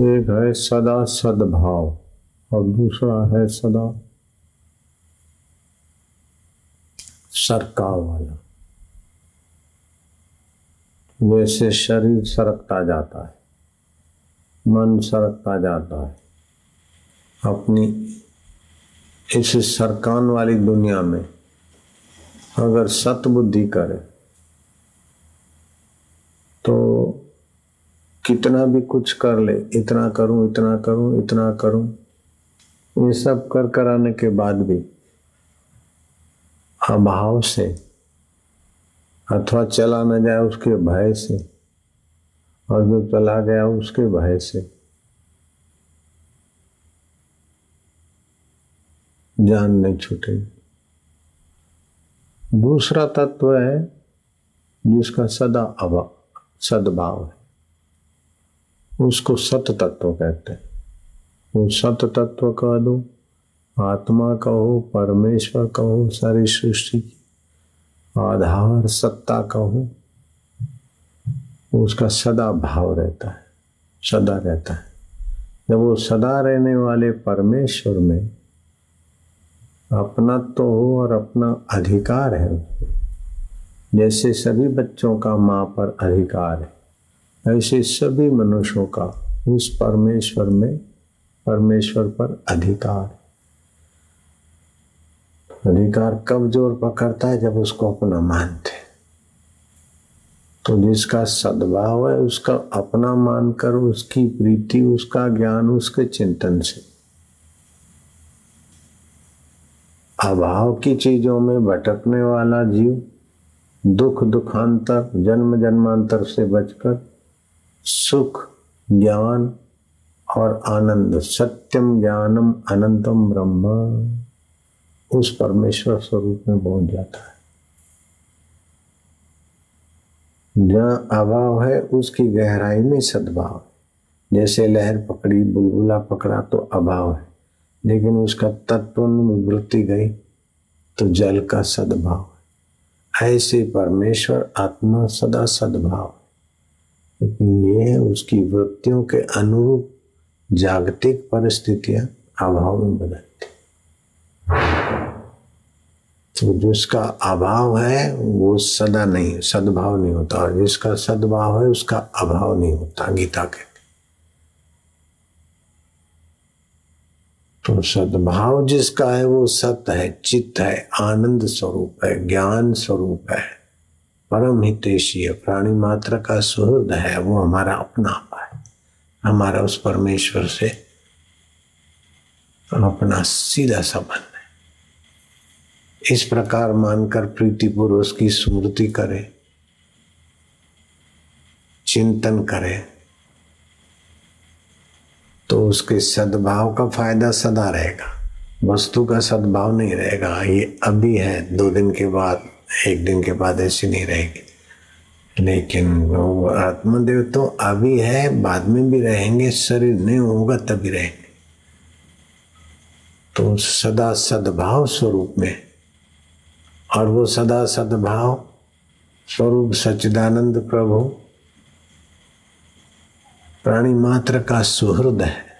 एक है सदा सद्भाव और दूसरा है सदा सरकाव वाला। वैसे शरीर सरकता जाता है, मन सरकता जाता है। अपनी इस सरकान वाली दुनिया में अगर सतबुद्धि करे तो कितना भी कुछ कर ले, इतना करूँ इतना करूँ इतना करूँ, ये सब कर कराने के बाद भी अभाव से अथवा चला न जाए उसके भय से, और जो चला गया उसके भय से। जान नहीं छूटेगी दूसरा तत्व है जिसका सदा अभाव सद्भाव है। उसको सत तत्व कहते हैं। वो सत तत्व कह दो, आत्मा कहो परमेश्वर कहो सारी सृष्टि की। आधार सत्ता कहो उसका सदा भाव रहता है, सदा रहता है। जब वो सदा रहने वाले परमेश्वर में अपना तो हो और अपना अधिकार है, जैसे सभी बच्चों का माँ पर अधिकार है ऐसे सभी मनुष्यों का उस परमेश्वर में, परमेश्वर पर अधिकार अधिकार कब ज़ोर पकड़ता है? जब उसको अपना मानते तो जिसका सद्भाव है, उसका अपना मानकर उसकी प्रीति, उसका ज्ञान, उसके चिंतन से। अभाव की चीज़ों में भटकने वाला जीव दुख दुखांतर, जन्म जन्मांतर से बचकर सुख, ज्ञान और आनंद। सत्यम ज्ञानम अनंतम ब्रह्म। उस परमेश्वर स्वरूप में पहुँच जाता है। जहाँ अभाव है, उसकी गहराई में सद्भाव है। जैसे लहर पकड़ी, बुलबुला पकड़ा तो अभाव है। लेकिन उसका तत्व वृत्ति गई तो जल का सद्भाव है। ऐसे परमेश्वर आत्मा सदा सद्भाव है। ये उसकी वृत्तियों के अनुरूप जागतिक परिस्थितियाँ अभाव में बदलती। तो जिसका अभाव है, वो सदा नहीं, सद्भाव नहीं होता। और जिसका सद्भाव है, उसका अभाव नहीं होता, गीता के तो सद्भाव जिसका है, वो सत्य है, चित्त है, आनंद स्वरूप है, ज्ञान स्वरूप है। परम हितेशी प्राणी मात्र का सुहृद है, वो हमारा अपना आपा है। हमारा उस परमेश्वर से अपना सीधा संबंध है। इस प्रकार मानकर प्रीतिपूर्व उसकी स्मृति करे, चिंतन करे तो उसके सद्भाव का फ़ायदा सदा रहेगा। वस्तु का सद्भाव नहीं रहेगा। ये अभी है, दो दिन के बाद एक दिन के बाद ऐसी नहीं रहेगी। लेकिन वो आत्मदेव तो अभी है, बाद में भी रहेंगे, शरीर नहीं होगा तभी रहेंगे। तो सदा सद्भाव स्वरूप में। और वो सदा सद्भाव स्वरूप सच्चिदानंद प्रभु, प्राणी मात्र का सुहृद है।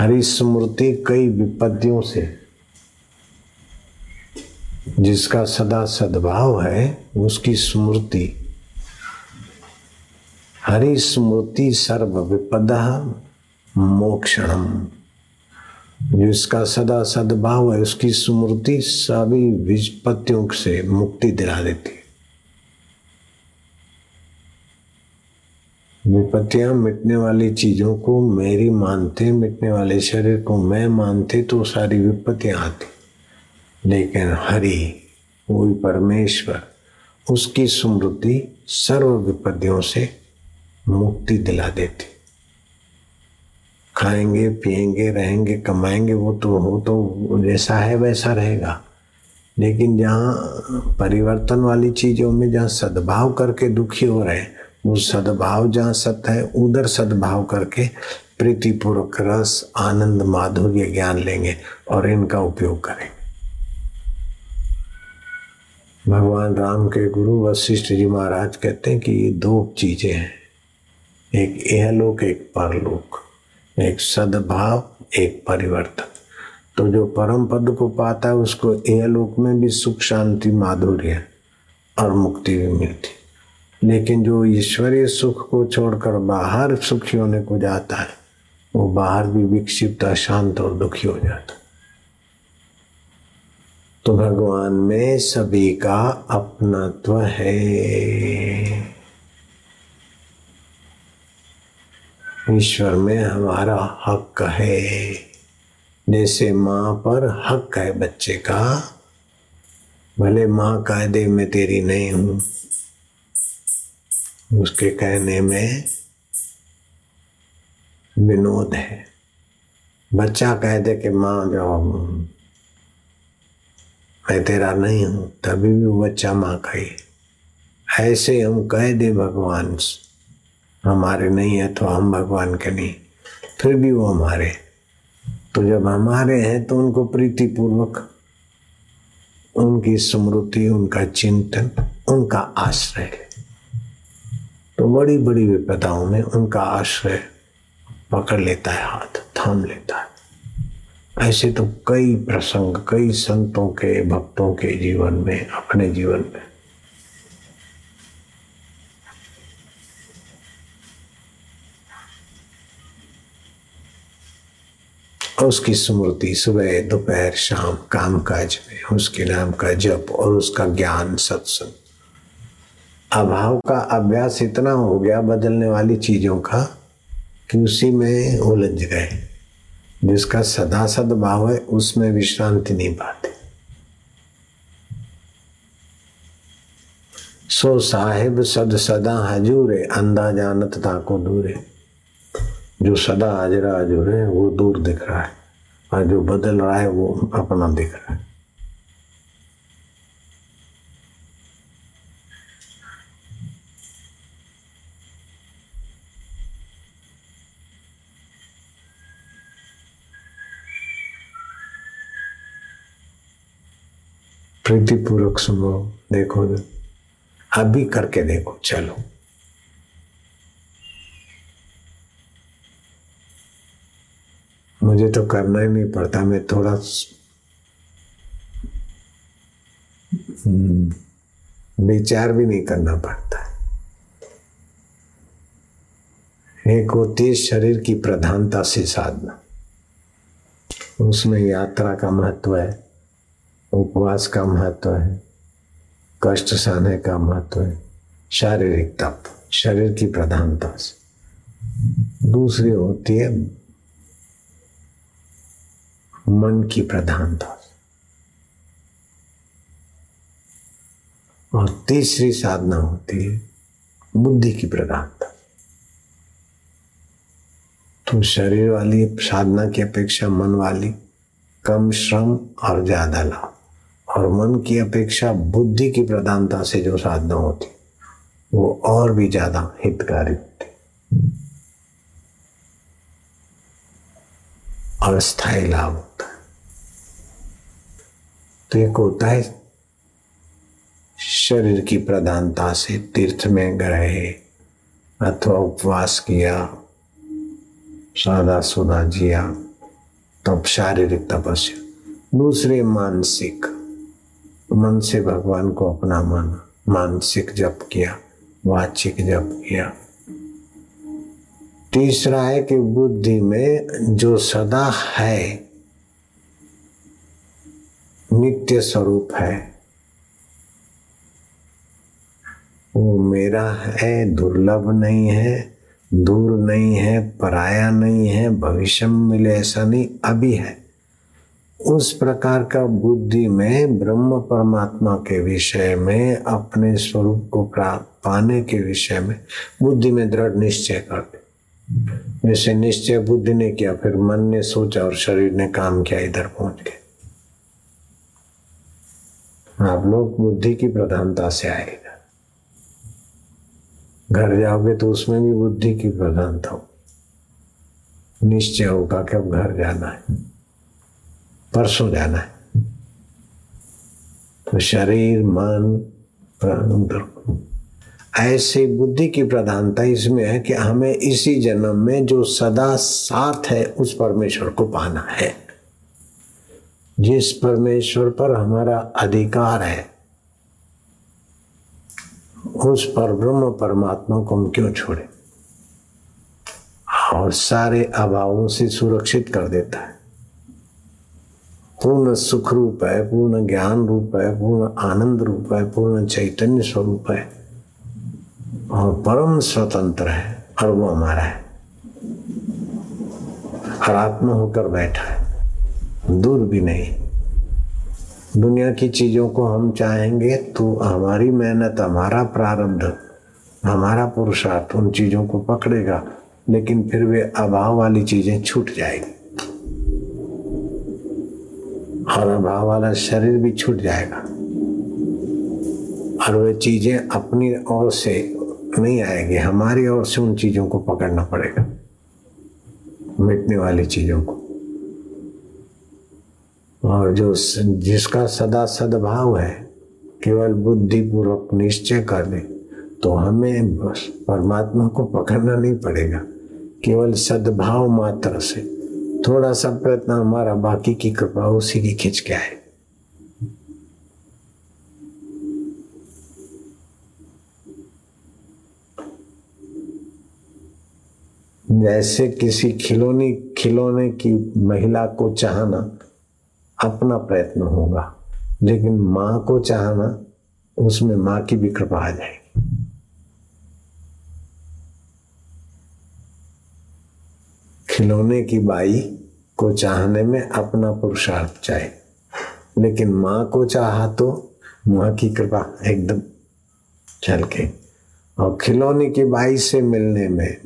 हरि स्मृति कई विपत्तियों से। जिसका सदा सद्भाव है, उसकी स्मृति। हरि स्मृति सर्व विपदा मोक्षणम। जिसका सदा सद्भाव है, उसकी स्मृति सभी विपत्तियों से मुक्ति दिला देती विपत्तियाँ मिटने वाली चीज़ों को मेरी मानते, मिटने वाले शरीर को मैं मानते तो सारी विपत्तियाँ आती। लेकिन हरि वही परमेश्वर, उसकी स्मृति सर्व विपत्तियों से मुक्ति दिला देती। खाएँगे, पिएँगे, रहेंगे, कमाएँगे, वो तो हो तो जैसा है वैसा रहेगा। लेकिन जहाँ परिवर्तन वाली चीज़ों में जहाँ सद्भाव करके दुखी हो रहे हैं वो सद्भाव जहाँ सत्य है, उधर सद्भाव करके प्रीतिपूर्वक रस, आनंद, माधुर्य ज्ञान लेंगे और इनका उपयोग करेंगे। भगवान राम के गुरु वशिष्ठ जी महाराज कहते हैं कि ये दो चीज़ें हैं। एक लोक एक परलोक। एक सद्भाव, एक परिवर्तन। तो जो परम पद को पाता है, उसको यह लोक में भी सुख, शांति, माधुर्य और मुक्ति भी मिलती लेकिन जो ईश्वरीय सुख को छोड़कर बाहर सुखी होने को जाता है, वो बाहर भी विक्षिप्त, अशांत और दुखी हो जाता है। तो भगवान में सभी का अपनत्व है। ईश्वर में हमारा हक है। जैसे माँ पर हक है बच्चे का, भले माँ कायदे मैं तेरी नहीं हूँ उसके कहने में विनोद है। बच्चा कह दे कि माँ जाओ मैं तेरा नहीं हूँ, तभी भी वो बच्चा माँ खाई ऐसे हम कह दे भगवान, हमारे नहीं है तो हम भगवान के नहीं, फिर भी वो हमारे। तो जब हमारे हैं तो उनको प्रीति पूर्वक उनकी स्मृति, उनका चिंतन, उनका आश्रय तो बड़ी बड़ी विपदाओं में उनका आश्रय पकड़ लेता है, हाथ थाम लेता है। ऐसे तो कई प्रसंग, कई संतों के, भक्तों के जीवन में, अपने जीवन में। उसकी स्मृति सुबह, दोपहर, शाम काम काज में, उसके नाम का जप और उसका ज्ञान सत्संग। अभाव का अभ्यास इतना हो गया बदलने वाली चीज़ों का कि उसी में उलझ गए। जिसका सदा सद भाव है, उसमें विश्रांति नहीं पाते। सो साहिब सद सदा हजूरे अंधा जानत था को दूरे। जो सदा हाजरा हजूर है, वो दूर दिख रहा है। और जो बदल रहा है, वो अपना दिख रहा है। प्रीतिपूर्वक सुनो देखो अभी करके देखो चलो। मुझे तो करना ही नहीं पड़ता मैं थोड़ा हम्म, विचार भी नहीं करना पड़ता। एक होती शरीर की प्रधानता से साधना। उसमें यात्रा का महत्व है। उपवास का महत्व है, कष्ट सहने का महत्व है, शारीरिक तप, शरीर की प्रधानता से। दूसरी होती है, मन की प्रधानता और तीसरी साधना होती है, बुद्धि की प्रधानता तो शरीर वाली साधना की अपेक्षा मन वाली कम श्रम और ज़्यादा लाभ। और मन की अपेक्षा बुद्धि की प्रधानता से जो साधना होती, वो और भी ज़्यादा हितकारी होती। और स्थायी लाभ होता है। तो एक होता है, शरीर की प्रधानता से तीर्थ में गए अथवा उपवास किया, सादा सुदा जिया, तब शारीरिक तपस्या, दूसरे मानसिक मन से भगवान को अपना माना, मानसिक जप किया, वाचिक जप किया। तीसरा है कि बुद्धि में जो सदा है, नित्य स्वरूप है, वो मेरा है, दुर्लभ नहीं है, दूर नहीं है, पराया नहीं है, भविष्य में मिले ऐसा नहीं, अभी है। उस प्रकार का बुद्धि में, ब्रह्म परमात्मा के विषय में, अपने स्वरूप को प्राप्त पाने के विषय में बुद्धि में दृढ़ निश्चय कर दे जैसे निश्चय बुद्धि ने किया, फिर मन ने सोचा और शरीर ने काम किया, इधर पहुँच गए। आप लोग बुद्धि की प्रधानता से आएगा घर जाओगे तो उसमें भी बुद्धि की प्रधानता हो निश्चय होगा कि अब घर जाना है। परसों जाना है। तो शरीर, मन, प्राण ऐसी बुद्धि की प्रधानता इसमें है कि हमें इसी जन्म में जो सदा साथ है, उस परमेश्वर को पाना है। जिस परमेश्वर पर हमारा अधिकार है, उस पर ब्रह्म परमात्मा को हम क्यों छोड़े? और सारे अभावों से सुरक्षित कर देता है। पूर्ण सुख रूप है, पूर्ण ज्ञान रूप है, पूर्ण आनंद रूप है, पूर्ण चैतन्य स्वरूप है। और परम स्वतंत्र है, और वो हमारा है। और आत्मा होकर बैठा है, दूर भी नहीं। दुनिया की चीज़ों को हम चाहेंगे तो हमारी मेहनत, हमारा प्रारंभ हमारा पुरुषार्थ उन चीज़ों को पकड़ेगा, लेकिन फिर वे अभाव वाली चीज़ें छूट जाएगी। और अभाव वाला शरीर भी छूट जाएगा। और वे चीज़ें अपनी ओर से नहीं आएगी, हमारी ओर से उन चीज़ों को पकड़ना पड़ेगा। मिटने वाली चीज़ों को। और जो जिसका सदा सद्भाव है, केवल बुद्धि पूर्वक निश्चय कर ले तो हमें परमात्मा को पकड़ना नहीं पड़ेगा, केवल सद्भाव मात्र से। थोड़ा सा प्रयत्न हमारा बाकी की कृपा उसी की खिंच क्या है जैसे किसी खिलौनी खिलौने की महिला को चाहना अपना प्रयत्न होगा, लेकिन माँ को चाहना उसमें माँ की भी कृपा आ जाएगी। खिलौने की बाई को चाहने में अपना पुरुषार्थ चाहिए लेकिन माँ को चाहा तो माँ की कृपा एकदम चल के और खिलौने की बाई से मिलने में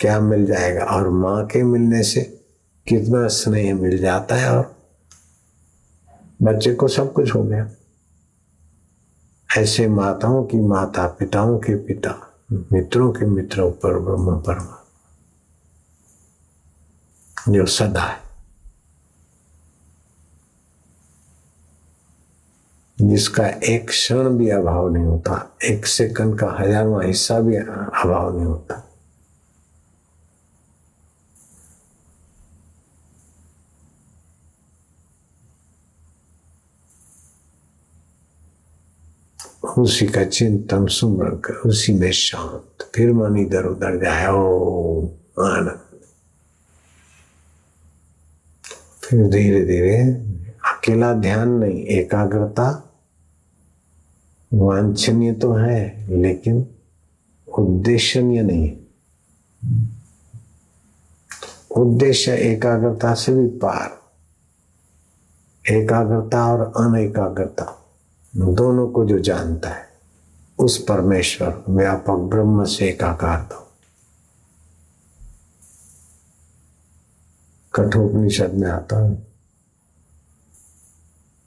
क्या मिल जाएगा? और माँ के मिलने से कितना स्नेह मिल जाता है? और बच्चे को सब कुछ हो गया। ऐसे माताओं की माता पिताओं के पिता, मित्रों के मित्रों पर ब्रह्म परमा जो सदा है जिसका एक क्षण भी अभाव नहीं होता, एक सेकंड का हजारवा हिस्सा भी अभाव नहीं होता। उसी का चिंतन सुमरण कर, उसी में शांत, फिर मन इधर उधर जाए ओ आनंद। फिर धीरे धीरे अकेला ध्यान नहीं, एकाग्रता वांछनीय तो है, लेकिन उद्देश्यनीय नहीं। उद्देश्य एकाग्रता से भी पार। एकाग्रता और अनेकाग्रता दोनों को जो जानता है, उस परमेश्वर, व्यापक ब्रह्म से एकाकार दो कठोपनिषद में आता है।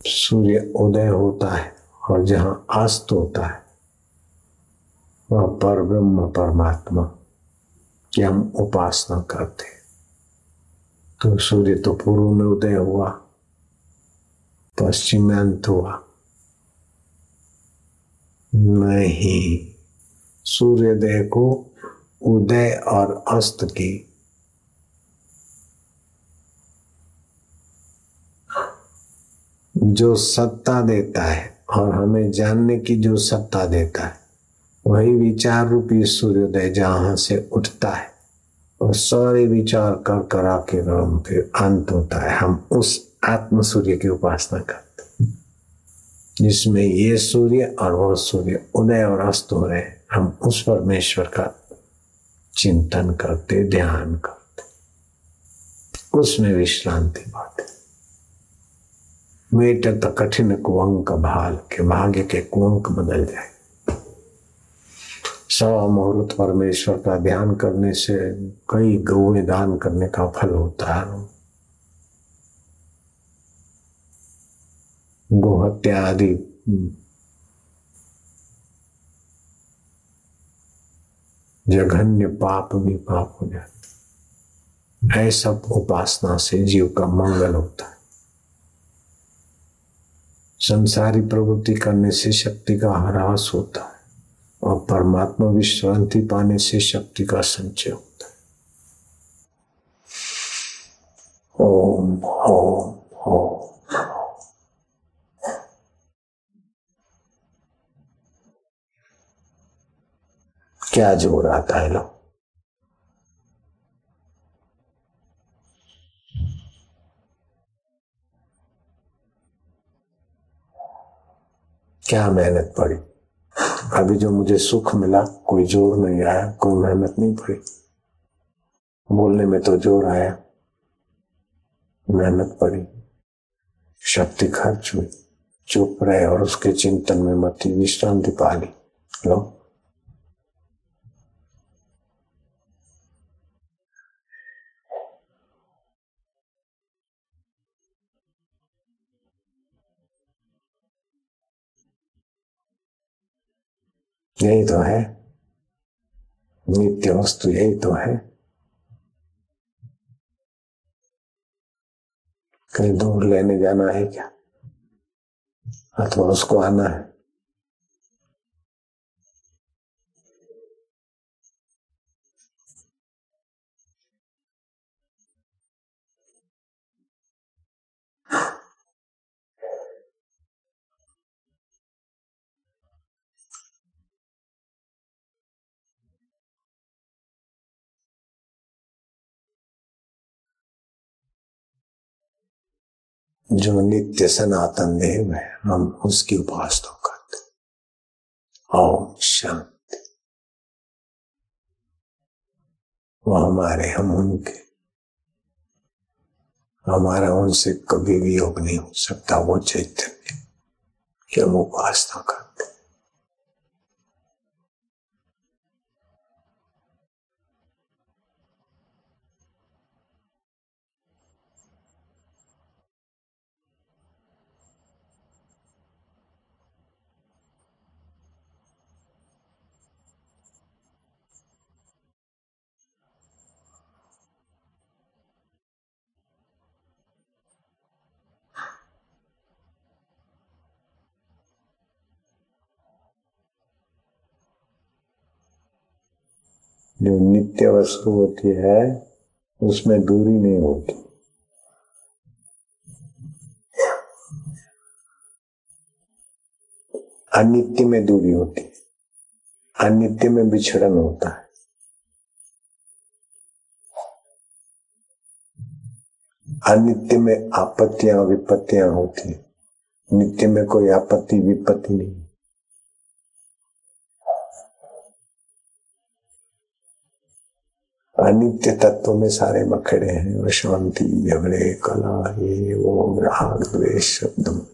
सूर्य उदय होता है और जहाँ अस्त होता है, वह पर ब्रह्म परमात्मा की हम उपासना करते तो सूर्य तो पूर्व में उदय हुआ, पश्चिम में अंत हुआ। नहीं, सूर्योदय को उदय और अस्त की जो सत्ता देता है और हमें जानने की जो सत्ता देता है, वही विचार रूपी सूर्योदय जहाँ से उठता है और सारे विचार कर करा के फिर अंत होता है। हम उस आत्म सूर्य की उपासना करते जिसमें ये सूर्य और वह सूर्य उदय और अस्त हो रहे हम उस परमेश्वर का चिंतन करते, ध्यान करते, उसमें विश्रांति पाते। मेट तो कठिन कुंक भाल के भाग्य के कुंक बदल जाए सवा मुहूर्त परमेश्वर का ध्यान करने से कई गौए दान करने का फल होता है गोहत्या आदि जघन्य पाप भी पाप हो जाते ऐसा उपासना से जीव का मंगल होता है संसारी प्रवृत्ति करने से शक्ति का ह्रास होता है और परमात्मा विश्रांति पाने से शक्ति का संचय होता है। ओम ओम ओम। क्या ज़ोर आता है लोग? क्या मेहनत पड़ी? अभी जो मुझे सुख मिला, कोई ज़ोर नहीं आया, कोई मेहनत नहीं पड़ी। बोलने में तो ज़ोर आया। मेहनत पड़ी। शक्ति खर्च हुई। चुप रहे और उसके चिंतन में मती विश्रांति पाली। लो। यही तो है। नित्य वस्तु यही तो है। कहीं दूर लेने जाना है क्या? अथवा उसको आना है? जो नित्य सनातन देव है, हम उसकी उपासना करते ओम शांति। वो हमारे, हम उनके। हमारा उनसे कभी भी योग नहीं हो सकता, वो चैतन्य कि हम उपासना करते जो नित्य वस्तु होती है, उसमें दूरी नहीं होती। अनित्य में दूरी होती है। अनित्य में बिछड़न होता है। अनित्य में आपत्तियाँ, विपत्तियाँ होती है। नित्य में कोई आपत्ति, विपत्ति नहीं। अनित्य तत्व में सारे मखड़े हैं। अशांति झगड़े कला, ये, वो राग द्वेष, शब्द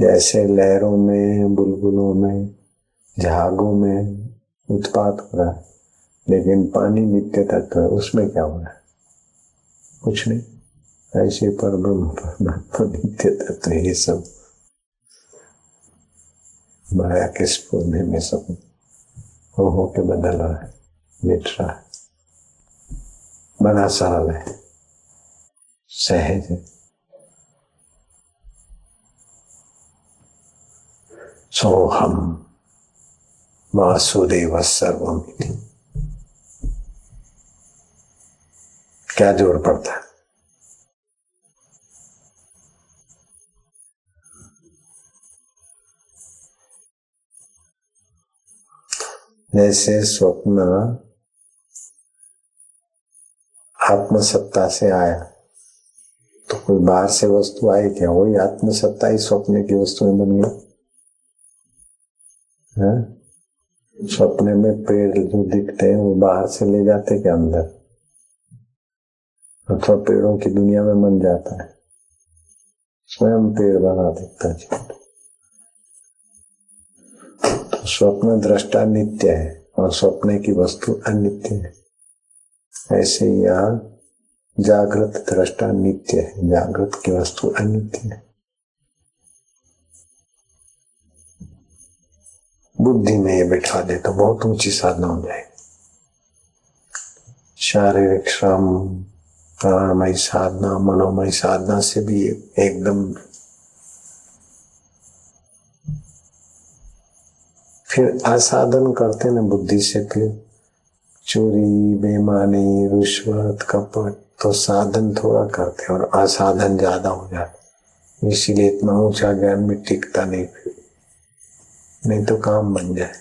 जैसे लहरों में, बुलबुलों में झागों में उत्पात हो रहा है, लेकिन पानी नित्य तत्व है, उसमें क्या हो रहा है? कुछ नहीं। ऐसे पर ब्रह्म परमात्मा, नित्य तत्व, ये सब माया किस स्पूर्णे में सब हो हो के बदल रहा है, मिट रहा है। बड़ा सरल है। सहज है। सोहम वासुदेव सर्वमिति। क्या जोड़ पड़ता है? जैसे स्वप्न आत्मसत्ता से आया। तो कोई बाहर से वस्तु आई क्या? वही आत्मसत्ता ही स्वप्न की वस्तु में बन गई। स्वप्न में पेड़ जो दिखते हैं, वो बाहर से ले जाते क्या अंदर? अथवा तो पेड़ों की दुनिया में मन जाता है। स्वयं पेड़ बना दिखता है। स्वप्न दृष्टा नित्य है और स्वप्न की वस्तु अनित्य है। ऐसे यहाँ जागृत दृष्टा नित्य है, जागृत की वस्तु अनित्य है। बुद्धि में ये बिठा दे तो बहुत ऊँची साधना हो जाएगी। शारीरिक श्रम, प्राणमय साधना, मनोमय साधना से भी एकदम फिर असाधन करते ना बुद्धि से फिर चोरी बेमानी रिश्वत, कपट तो साधन थोड़ा करते और असाधन ज़्यादा हो जाते इसीलिए इतना ऊँचा ज्ञान भी टिकता नहीं फिर। नहीं तो काम बन जाए।